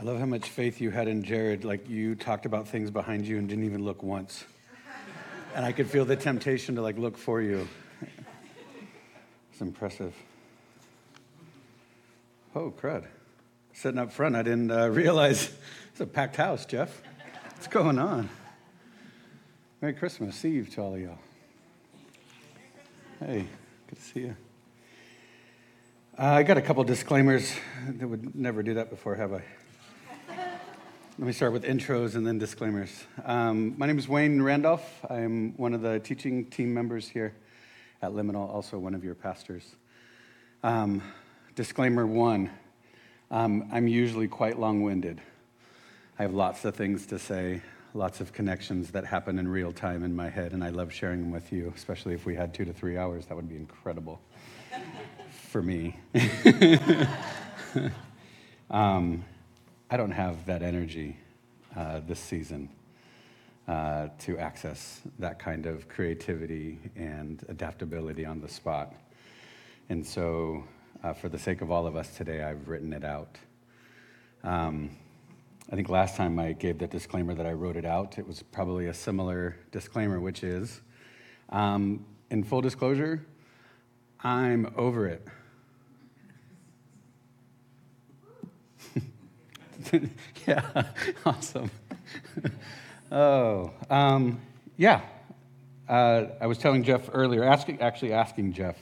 I love how much faith you had in Jared. Like you talked about things behind you and didn't even look once. And I could feel the temptation to like look for you. It's impressive. Oh, crud. Sitting up front, I didn't uh, realize it's a packed house, Jeff. What's going on? Merry Christmas Eve to all of y'all. Hey, good to see you. Uh, I got a couple disclaimers that would never do that before, have I? Let me start with intros and then disclaimers. Um, my name is Wayne Randolph. I'm one of the teaching team members here at Liminal, also one of your pastors. Um, disclaimer one um, I'm usually quite long winded. I have lots of things to say, lots of connections that happen in real time in my head, and I love sharing them with you, especially if we had two to three hours. That would be incredible for me. I don't have that energy uh, this season uh, to access that kind of creativity and adaptability on the spot. And so, uh, for the sake of all of us today, I've written it out. Um, I think last time I gave that disclaimer that I wrote it out, it was probably a similar disclaimer, which is um, in full disclosure, I'm over it. yeah, awesome. oh, um, yeah. Uh, I was telling Jeff earlier, asking, actually asking Jeff,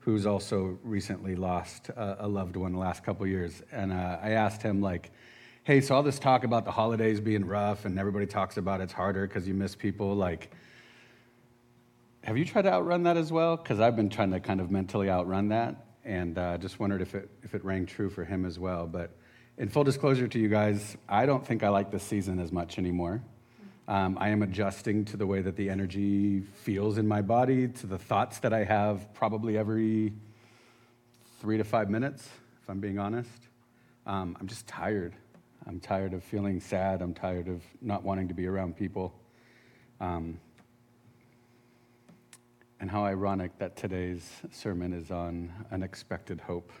who's also recently lost a, a loved one the last couple years, and uh, I asked him like, hey, so all this talk about the holidays being rough and everybody talks about it's harder because you miss people, like, have you tried to outrun that as well? Because I've been trying to kind of mentally outrun that, and uh, just wondered if it, if it rang true for him as well. But in full disclosure to you guys, I don't think I like this season as much anymore. Um, I am adjusting to the way that the energy feels in my body, to the thoughts that I have probably every three to five minutes, if I'm being honest. Um, I'm just tired. I'm tired of feeling sad. I'm tired of not wanting to be around people. Um, and how ironic that today's sermon is on unexpected hope.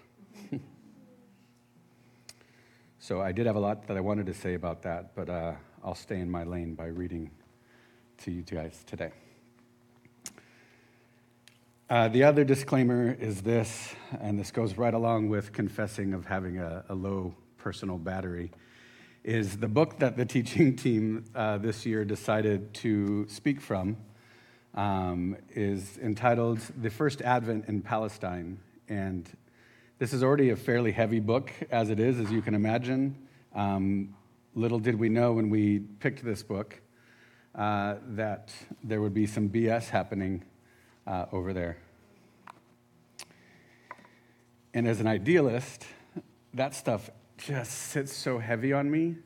So I did have a lot that I wanted to say about that, but uh, I'll stay in my lane by reading to you guys today. Uh, the other disclaimer is this, and this goes right along with confessing of having a, a low personal battery is the book that the teaching team uh, this year decided to speak from um, is entitled The First Advent in Palestine. And this is already a fairly heavy book as it is, as you can imagine. Um, little did we know when we picked this book uh, that there would be some BS happening uh, over there. And as an idealist, that stuff just sits so heavy on me.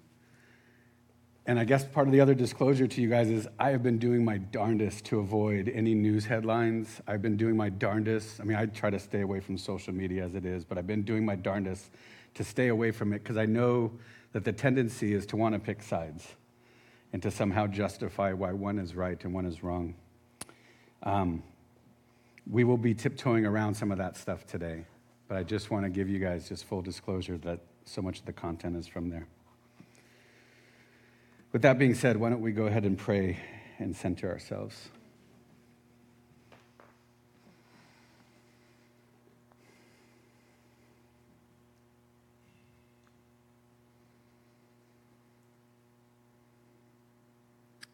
And I guess part of the other disclosure to you guys is I have been doing my darndest to avoid any news headlines. I've been doing my darndest. I mean, I try to stay away from social media as it is, but I've been doing my darndest to stay away from it because I know that the tendency is to want to pick sides and to somehow justify why one is right and one is wrong. Um, we will be tiptoeing around some of that stuff today, but I just want to give you guys just full disclosure that so much of the content is from there. With that being said, why don't we go ahead and pray and center ourselves?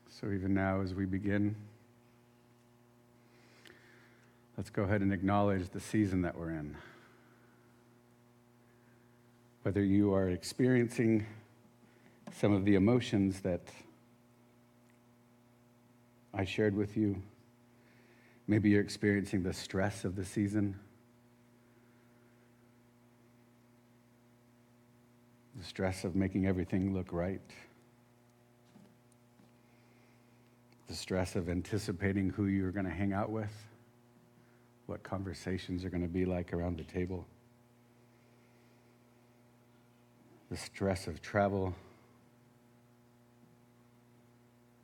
So, even now, as we begin, let's go ahead and acknowledge the season that we're in whether you are experiencing some of the emotions that I shared with you. Maybe you're experiencing the stress of the season, the stress of making everything look right, the stress of anticipating who you're going to hang out with, what conversations are going to be like around the table. the stress of travel,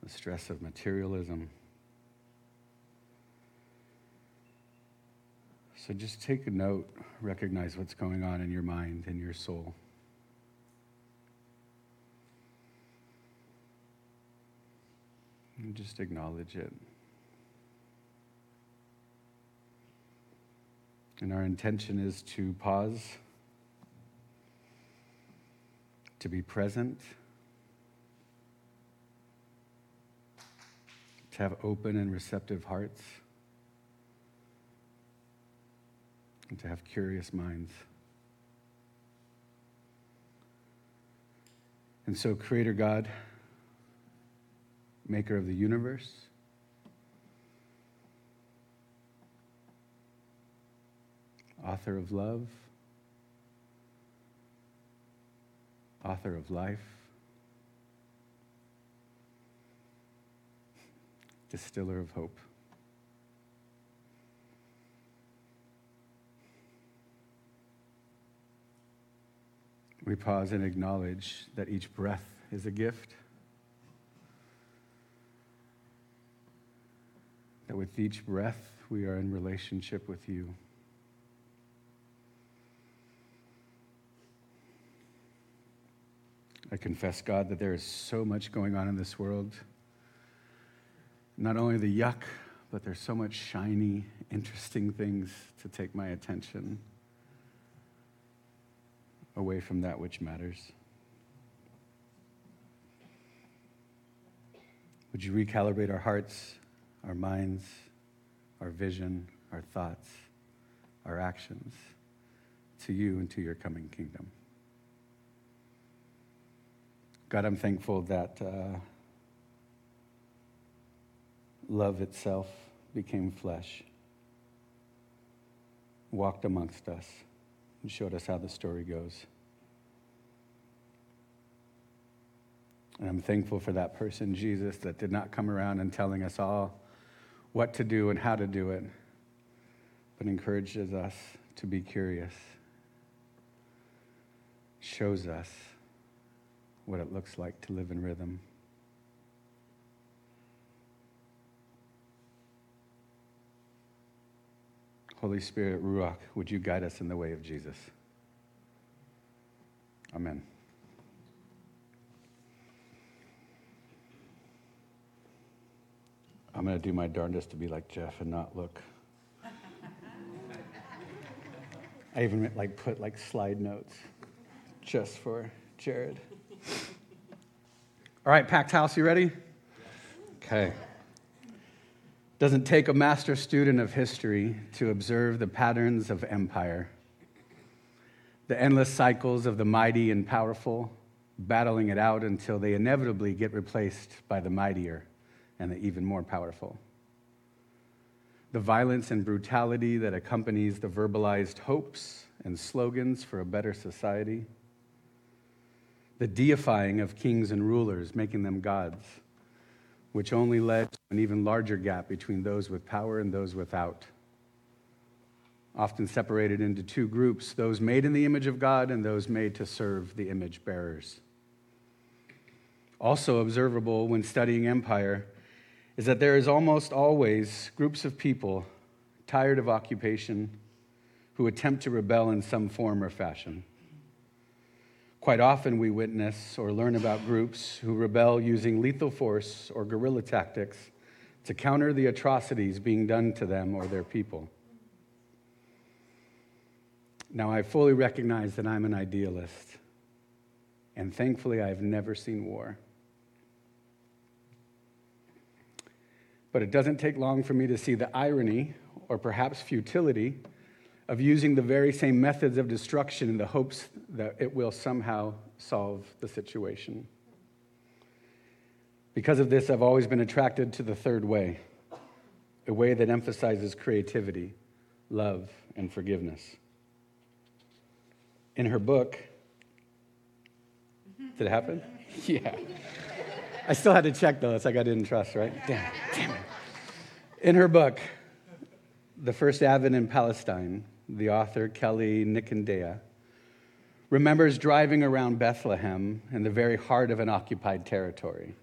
the stress of materialism. So just take a note, recognize what's going on in your mind and your soul. And just acknowledge it. And our intention is to pause, to be present. Have open and receptive hearts, and to have curious minds. And so, Creator God, maker of the universe, author of love, author of life, distiller of hope. We pause and acknowledge that each breath is a gift. That with each breath, we are in relationship with you. I confess, God, that there is so much going on in this world. Not only the yuck, but there's so much shiny, interesting things to take my attention away from that which matters. Would you recalibrate our hearts, our minds, our vision, our thoughts, our actions to you and to your coming kingdom? God, I'm thankful that uh, love itself became flesh, walked amongst us, and showed us how the story goes. And I'm thankful for that person, Jesus, that did not come around and telling us all what to do and how to do it, but encourages us to be curious, shows us what it looks like to live in rhythm. Holy Spirit, Ruach, would you guide us in the way of Jesus? Amen. I'm going to do my darndest to be like Jeff and not look. I even like put like slide notes just for Jared. All right, packed house, you ready? Okay. Doesn't take a master student of history to observe the patterns of empire, the endless cycles of the mighty and powerful, battling it out until they inevitably get replaced by the mightier and the even more powerful. The violence and brutality that accompanies the verbalized hopes and slogans for a better society the deifying of kings and rulers, making them gods, which only led to an even larger gap between those with power and those without. Often separated into two groups those made in the image of God and those made to serve the image bearers. Also observable when studying empire is that there is almost always groups of people tired of occupation who attempt to rebel in some form or fashion. Quite often, we witness or learn about groups who rebel using lethal force or guerrilla tactics to counter the atrocities being done to them or their people. Now, I fully recognize that I'm an idealist, and thankfully, I've never seen war. But it doesn't take long for me to see the irony, or perhaps futility, of using the very same methods of destruction in the hopes that it will somehow solve the situation. Because of this, I've always been attracted to the third way, a way that emphasizes creativity, love, and forgiveness. In her book, did it happen? yeah. I still had to check though. It's like I didn't trust, right? Damn, it, damn it. In her book, The First Advent in Palestine, the author, Kelly Nikondeha, remembers driving around Bethlehem in the very heart of an occupied territory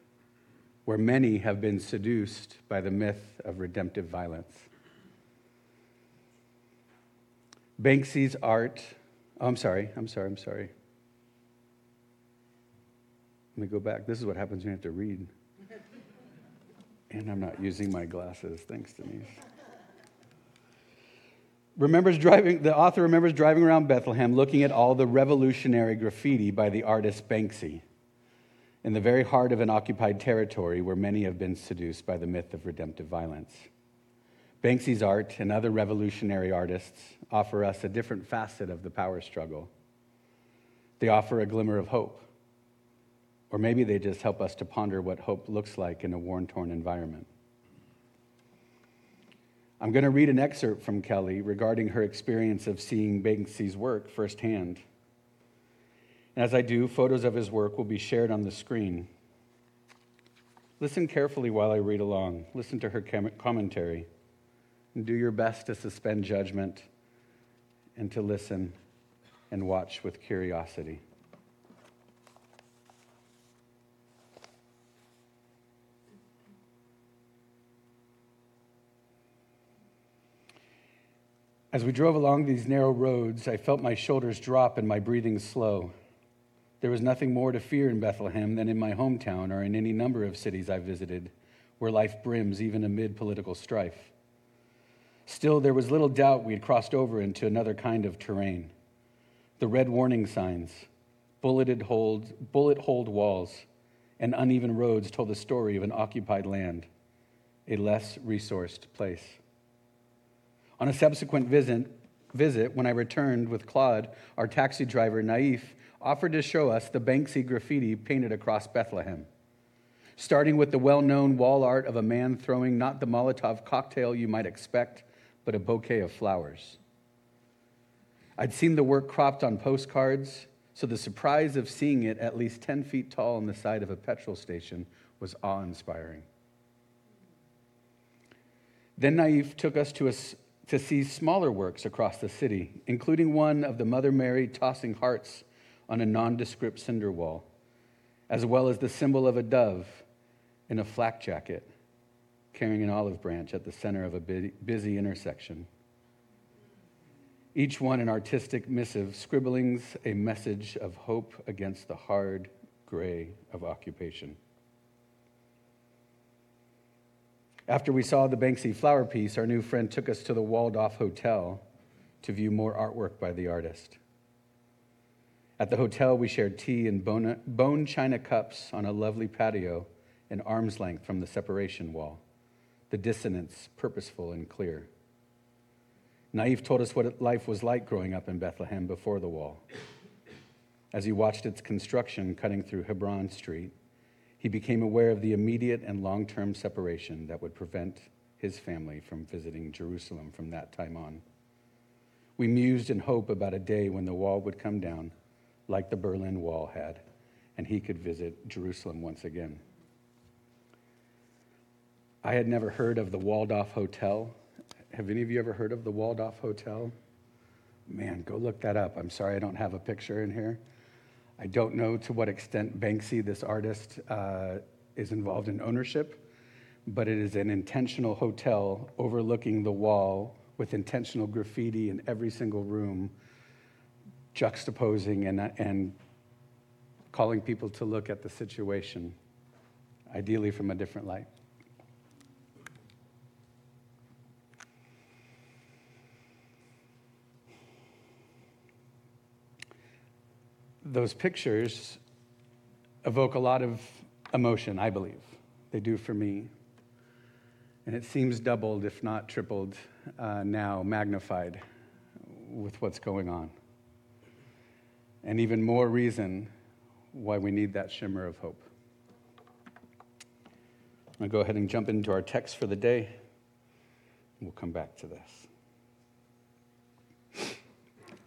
where many have been seduced by the myth of redemptive violence. Banksy's art, oh, I'm sorry, I'm sorry, I'm sorry. Let me go back. This is what happens when you have to read. And I'm not using my glasses. Thanks, Denise. Remembers driving, the author remembers driving around Bethlehem looking at all the revolutionary graffiti by the artist Banksy in the very heart of an occupied territory where many have been seduced by the myth of redemptive violence. Banksy's art and other revolutionary artists offer us a different facet of the power struggle. They offer a glimmer of hope. Or maybe they just help us to ponder what hope looks like in a worn torn environment. I'm going to read an excerpt from Kelly regarding her experience of seeing Banksy's work firsthand. And as I do, photos of his work will be shared on the screen. Listen carefully while I read along. Listen to her commentary. And do your best to suspend judgment and to listen and watch with curiosity. As we drove along these narrow roads, I felt my shoulders drop and my breathing slow. There was nothing more to fear in Bethlehem than in my hometown or in any number of cities I visited, where life brims even amid political strife. Still, there was little doubt we had crossed over into another kind of terrain. The red warning signs, bulleted bullet holed walls, and uneven roads told the story of an occupied land, a less resourced place. On a subsequent visit, visit, when I returned with Claude, our taxi driver, Naif, offered to show us the Banksy graffiti painted across Bethlehem. Starting with the well known wall art of a man throwing not the Molotov cocktail you might expect, but a bouquet of flowers. I'd seen the work cropped on postcards, so the surprise of seeing it at least 10 feet tall on the side of a petrol station was awe inspiring. Then Naif took us to a to see smaller works across the city, including one of the Mother Mary tossing hearts on a nondescript cinder wall, as well as the symbol of a dove in a flak jacket carrying an olive branch at the center of a busy intersection. Each one an artistic missive, scribblings a message of hope against the hard gray of occupation. After we saw the Banksy flower piece, our new friend took us to the Walled Off hotel to view more artwork by the artist. At the hotel, we shared tea in bone, bone china cups on a lovely patio an arm's length from the separation wall, the dissonance purposeful and clear. Naif told us what life was like growing up in Bethlehem before the wall. As he watched its construction cutting through Hebron Street, he became aware of the immediate and long term separation that would prevent his family from visiting Jerusalem from that time on. We mused in hope about a day when the wall would come down, like the Berlin Wall had, and he could visit Jerusalem once again. I had never heard of the Walled Off Hotel. Have any of you ever heard of the Walled Off Hotel? Man, go look that up. I'm sorry I don't have a picture in here. I don't know to what extent Banksy, this artist, uh, is involved in ownership, but it is an intentional hotel overlooking the wall with intentional graffiti in every single room, juxtaposing and, and calling people to look at the situation, ideally from a different light. Those pictures evoke a lot of emotion, I believe. They do for me. And it seems doubled, if not tripled, uh, now, magnified with what's going on. And even more reason why we need that shimmer of hope. I'm going to go ahead and jump into our text for the day. We'll come back to this.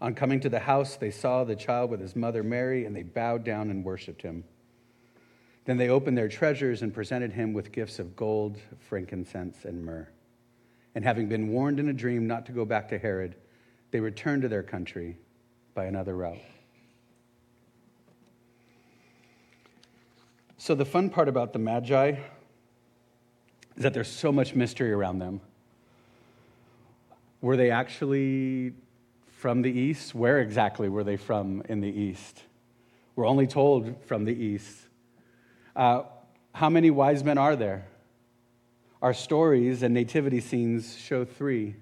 On coming to the house, they saw the child with his mother Mary, and they bowed down and worshiped him. Then they opened their treasures and presented him with gifts of gold, frankincense, and myrrh. And having been warned in a dream not to go back to Herod, they returned to their country by another route. So, the fun part about the Magi is that there's so much mystery around them. Were they actually from the east? Where exactly were they from in the east? We're only told from the east. Uh, how many wise men are there? Our stories and nativity scenes show three,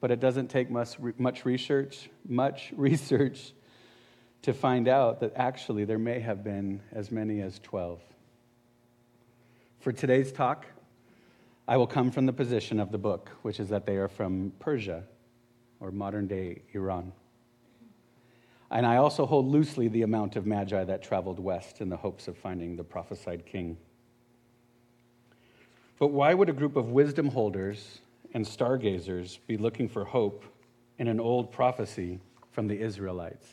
but it doesn't take much, much research, much research to find out that actually there may have been as many as 12. For today's talk, I will come from the position of the book, which is that they are from Persia or modern day Iran. And I also hold loosely the amount of magi that traveled west in the hopes of finding the prophesied king. But why would a group of wisdom holders and stargazers be looking for hope in an old prophecy from the Israelites?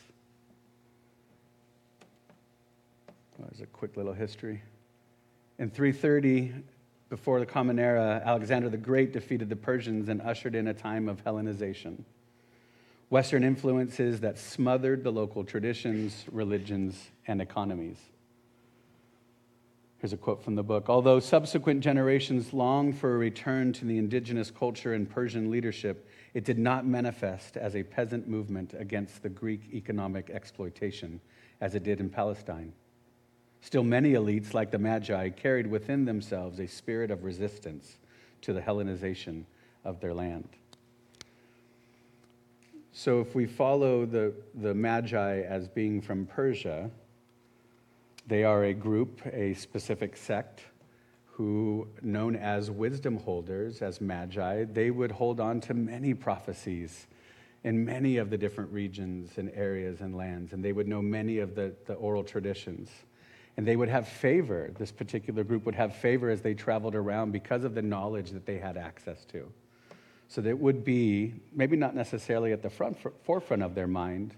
There's a quick little history. In 330, before the Common Era, Alexander the Great defeated the Persians and ushered in a time of Hellenization. Western influences that smothered the local traditions, religions, and economies. Here's a quote from the book. Although subsequent generations longed for a return to the indigenous culture and Persian leadership, it did not manifest as a peasant movement against the Greek economic exploitation as it did in Palestine. Still, many elites, like the Magi, carried within themselves a spirit of resistance to the Hellenization of their land. So, if we follow the, the Magi as being from Persia, they are a group, a specific sect, who, known as wisdom holders, as magi, they would hold on to many prophecies in many of the different regions and areas and lands, and they would know many of the, the oral traditions. And they would have favor, this particular group would have favor as they traveled around because of the knowledge that they had access to. So that it would be, maybe not necessarily at the front, forefront of their mind,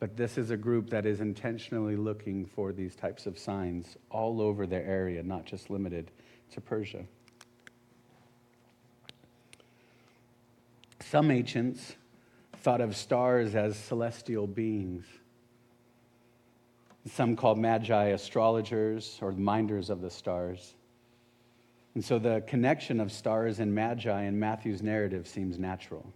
but this is a group that is intentionally looking for these types of signs all over their area, not just limited to Persia. Some ancients thought of stars as celestial beings. Some called magi astrologers or minders of the stars. And so the connection of stars and magi in Matthew's narrative seems natural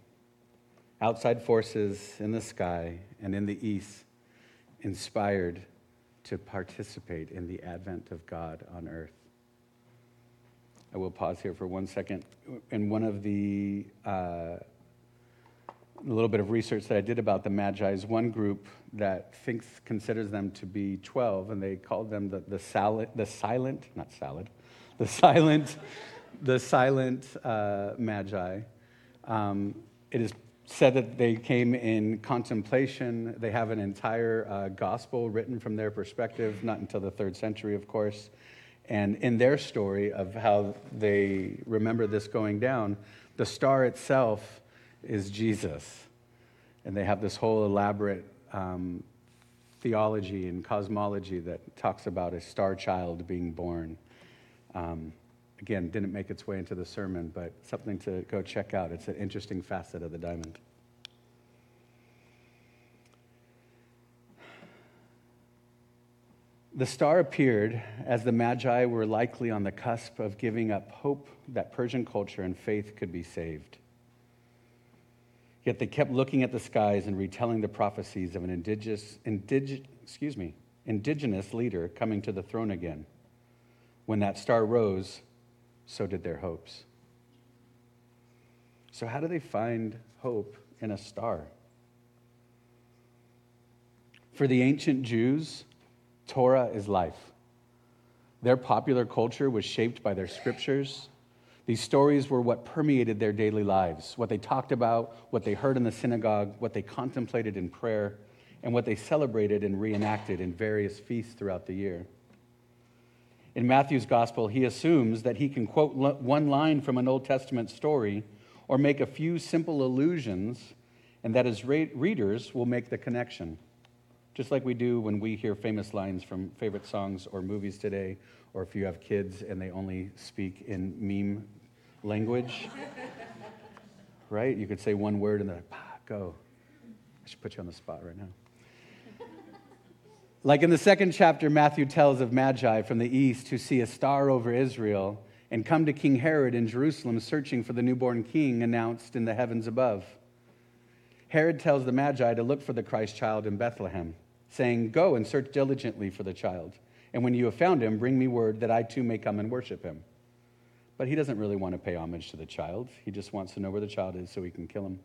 outside forces in the sky and in the east inspired to participate in the advent of God on earth. I will pause here for one second. In one of the uh, little bit of research that I did about the Magi is one group that thinks considers them to be 12, and they called them the, the, salad, the silent, not salad, the silent, the silent uh, Magi. Um, it is said that they came in contemplation. They have an entire uh, gospel written from their perspective, not until the third century, of course. And in their story of how they remember this going down, the star itself is Jesus. And they have this whole elaborate um, theology and cosmology that talks about a star child being born. Um, again, didn't make its way into the sermon, but something to go check out. It's an interesting facet of the diamond. The star appeared as the Magi were likely on the cusp of giving up hope that Persian culture and faith could be saved. Yet they kept looking at the skies and retelling the prophecies of an indigenous, indig, excuse me, indigenous leader coming to the throne again. When that star rose, so did their hopes. So, how do they find hope in a star? For the ancient Jews, Torah is life. Their popular culture was shaped by their scriptures. These stories were what permeated their daily lives, what they talked about, what they heard in the synagogue, what they contemplated in prayer, and what they celebrated and reenacted in various feasts throughout the year. In Matthew's gospel, he assumes that he can quote one line from an Old Testament story or make a few simple allusions, and that his readers will make the connection. Just like we do when we hear famous lines from favorite songs or movies today, or if you have kids and they only speak in meme language. right? You could say one word and then, go. I should put you on the spot right now. Like in the second chapter, Matthew tells of Magi from the east who see a star over Israel and come to King Herod in Jerusalem searching for the newborn king announced in the heavens above. Herod tells the Magi to look for the Christ child in Bethlehem, saying, Go and search diligently for the child, and when you have found him, bring me word that I too may come and worship him. But he doesn't really want to pay homage to the child, he just wants to know where the child is so he can kill him.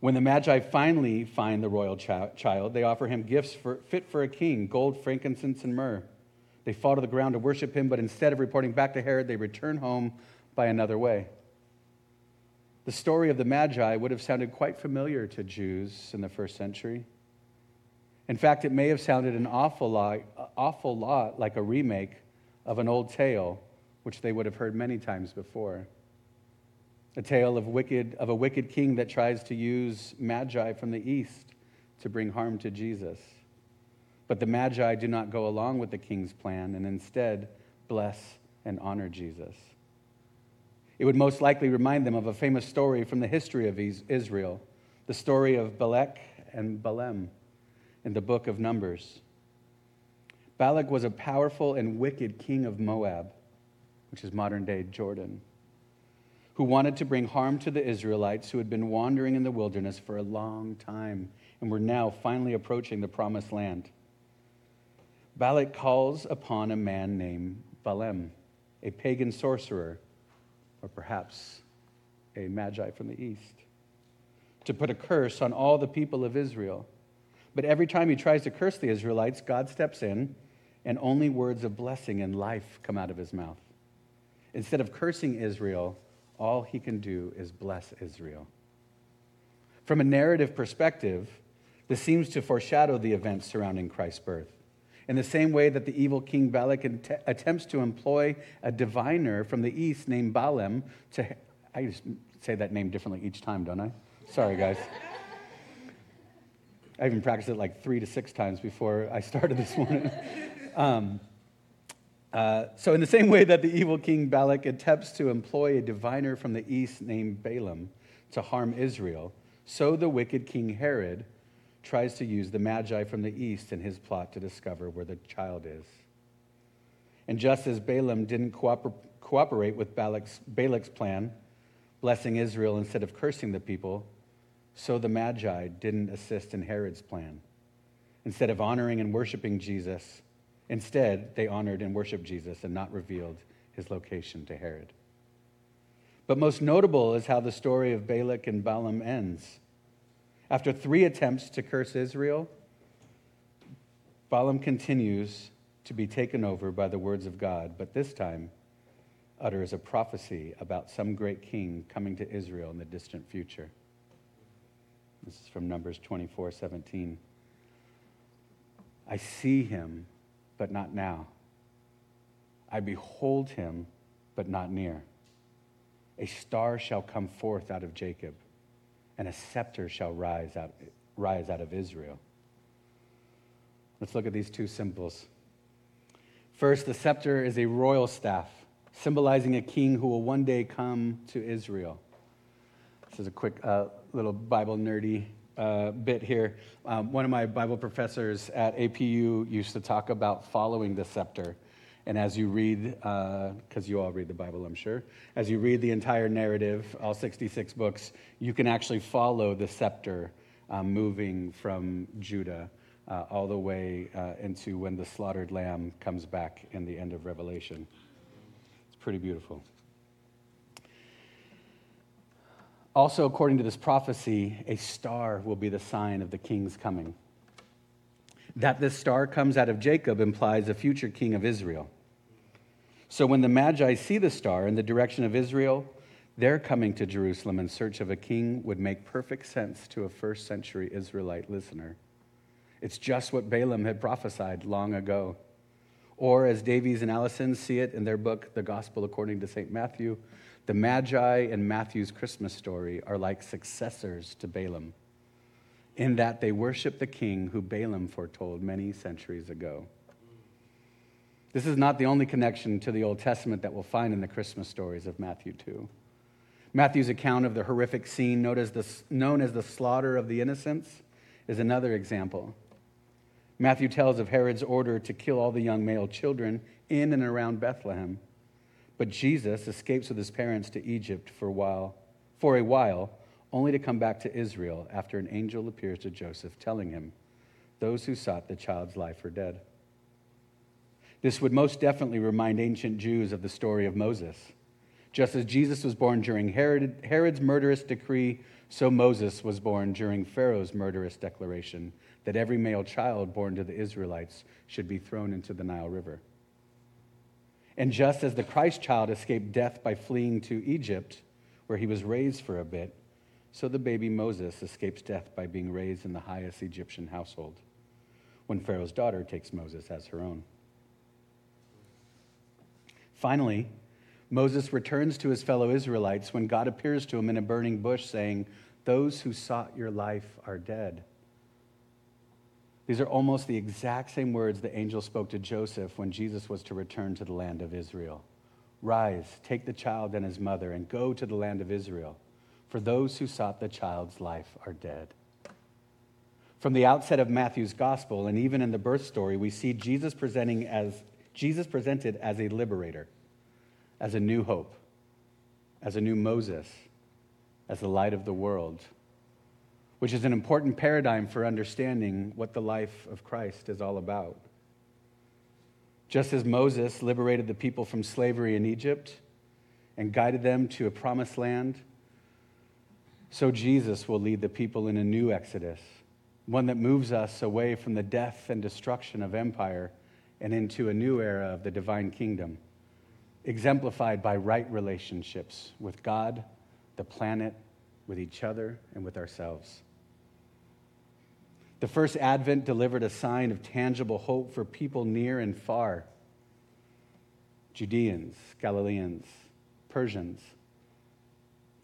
When the Magi finally find the royal child, they offer him gifts for, fit for a king gold, frankincense, and myrrh. They fall to the ground to worship him, but instead of reporting back to Herod, they return home by another way. The story of the Magi would have sounded quite familiar to Jews in the first century. In fact, it may have sounded an awful lot, awful lot like a remake of an old tale, which they would have heard many times before a tale of, wicked, of a wicked king that tries to use magi from the east to bring harm to Jesus. But the magi do not go along with the king's plan and instead bless and honor Jesus. It would most likely remind them of a famous story from the history of Israel, the story of Balak and Balaam in the book of Numbers. Balak was a powerful and wicked king of Moab, which is modern day Jordan who wanted to bring harm to the Israelites who had been wandering in the wilderness for a long time and were now finally approaching the promised land. Balak calls upon a man named Balaam, a pagan sorcerer, or perhaps a magi from the east, to put a curse on all the people of Israel. But every time he tries to curse the Israelites, God steps in, and only words of blessing and life come out of his mouth. Instead of cursing Israel, all he can do is bless Israel. From a narrative perspective, this seems to foreshadow the events surrounding Christ's birth. In the same way that the evil king Balak attempts to employ a diviner from the east named Balaam to. I just say that name differently each time, don't I? Sorry, guys. I even practiced it like three to six times before I started this morning. Um, uh, so, in the same way that the evil king Balak attempts to employ a diviner from the east named Balaam to harm Israel, so the wicked king Herod tries to use the Magi from the east in his plot to discover where the child is. And just as Balaam didn't cooper- cooperate with Balak's, Balak's plan, blessing Israel instead of cursing the people, so the Magi didn't assist in Herod's plan. Instead of honoring and worshiping Jesus, Instead, they honored and worshiped Jesus and not revealed his location to Herod. But most notable is how the story of Balak and Balaam ends. After three attempts to curse Israel, Balaam continues to be taken over by the words of God, but this time utters a prophecy about some great king coming to Israel in the distant future. This is from Numbers 24 17. I see him but not now. I behold him, but not near. A star shall come forth out of Jacob, and a scepter shall rise out, rise out of Israel. Let's look at these two symbols. First, the scepter is a royal staff, symbolizing a king who will one day come to Israel. This is a quick uh, little Bible nerdy uh, bit here. Um, one of my Bible professors at APU used to talk about following the scepter. And as you read, because uh, you all read the Bible, I'm sure, as you read the entire narrative, all 66 books, you can actually follow the scepter um, moving from Judah uh, all the way uh, into when the slaughtered lamb comes back in the end of Revelation. It's pretty beautiful. Also, according to this prophecy, a star will be the sign of the king's coming. That this star comes out of Jacob implies a future king of Israel. So when the Magi see the star in the direction of Israel, their coming to Jerusalem in search of a king would make perfect sense to a first century Israelite listener. It's just what Balaam had prophesied long ago. Or, as Davies and Allison see it in their book, The Gospel According to St. Matthew, the Magi in Matthew's Christmas story are like successors to Balaam, in that they worship the king who Balaam foretold many centuries ago. This is not the only connection to the Old Testament that we'll find in the Christmas stories of Matthew 2. Matthew's account of the horrific scene known as the, known as the slaughter of the innocents is another example. Matthew tells of Herod's order to kill all the young male children in and around Bethlehem. But Jesus escapes with his parents to Egypt for a while, for a while, only to come back to Israel after an angel appears to Joseph telling him, "Those who sought the child's life are dead." This would most definitely remind ancient Jews of the story of Moses. Just as Jesus was born during Herod, Herod's murderous decree, so Moses was born during Pharaoh's murderous declaration that every male child born to the Israelites should be thrown into the Nile River. And just as the Christ child escaped death by fleeing to Egypt, where he was raised for a bit, so the baby Moses escapes death by being raised in the highest Egyptian household, when Pharaoh's daughter takes Moses as her own. Finally, Moses returns to his fellow Israelites when God appears to him in a burning bush, saying, Those who sought your life are dead. These are almost the exact same words the angel spoke to Joseph when Jesus was to return to the land of Israel. Rise, take the child and his mother, and go to the land of Israel, for those who sought the child's life are dead. From the outset of Matthew's gospel, and even in the birth story, we see Jesus presenting as Jesus presented as a liberator, as a new hope, as a new Moses, as the light of the world, which is an important paradigm for understanding what the life of Christ is all about. Just as Moses liberated the people from slavery in Egypt and guided them to a promised land, so Jesus will lead the people in a new exodus, one that moves us away from the death and destruction of empire and into a new era of the divine kingdom, exemplified by right relationships with God, the planet, with each other, and with ourselves. The first advent delivered a sign of tangible hope for people near and far Judeans, Galileans, Persians.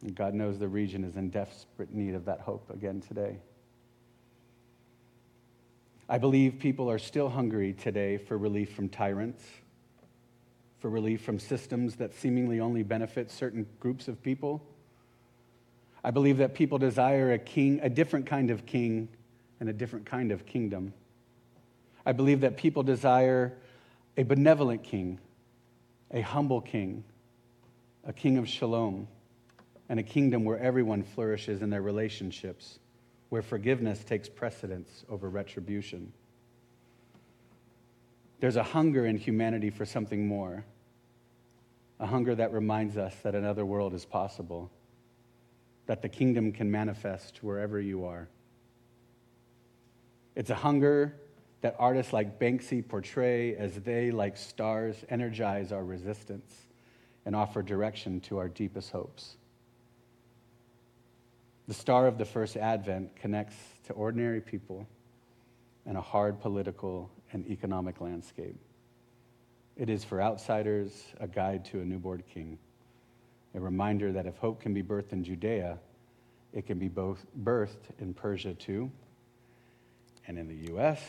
And God knows the region is in desperate need of that hope again today. I believe people are still hungry today for relief from tyrants, for relief from systems that seemingly only benefit certain groups of people. I believe that people desire a king, a different kind of king and a different kind of kingdom. I believe that people desire a benevolent king, a humble king, a king of shalom, and a kingdom where everyone flourishes in their relationships, where forgiveness takes precedence over retribution. There's a hunger in humanity for something more, a hunger that reminds us that another world is possible, that the kingdom can manifest wherever you are. It's a hunger that artists like Banksy portray as they, like stars, energize our resistance and offer direction to our deepest hopes. The star of the first advent connects to ordinary people and a hard political and economic landscape. It is for outsiders a guide to a newborn king, a reminder that if hope can be birthed in Judea, it can be both birthed in Persia too and in the US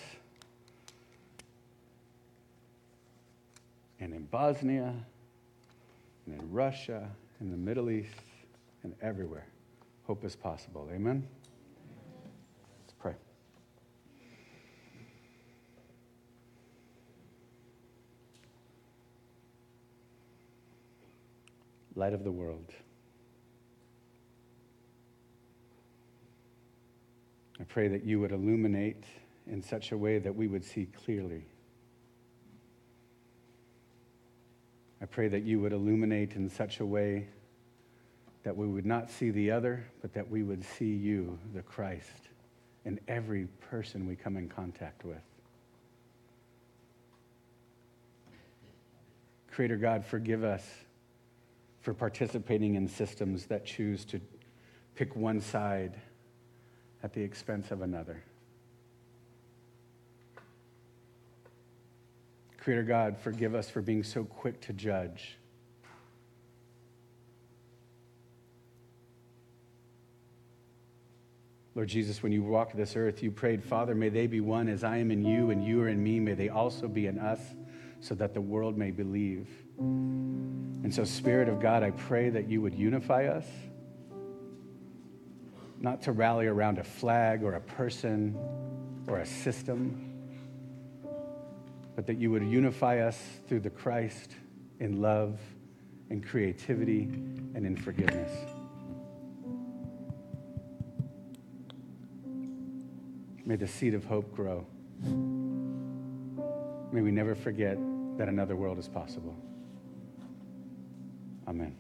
and in Bosnia and in Russia, in the Middle East, and everywhere. Hope is possible. Amen? Let's pray. Light of the world. I pray that you would illuminate in such a way that we would see clearly. I pray that you would illuminate in such a way that we would not see the other, but that we would see you, the Christ, in every person we come in contact with. Creator God, forgive us for participating in systems that choose to pick one side at the expense of another. Creator God, forgive us for being so quick to judge. Lord Jesus, when you walked this earth, you prayed, Father, may they be one as I am in you and you are in me. May they also be in us, so that the world may believe. And so, Spirit of God, I pray that you would unify us, not to rally around a flag or a person or a system, but that you would unify us through the Christ in love, in creativity, and in forgiveness. May the seed of hope grow. May we never forget that another world is possible. Amen.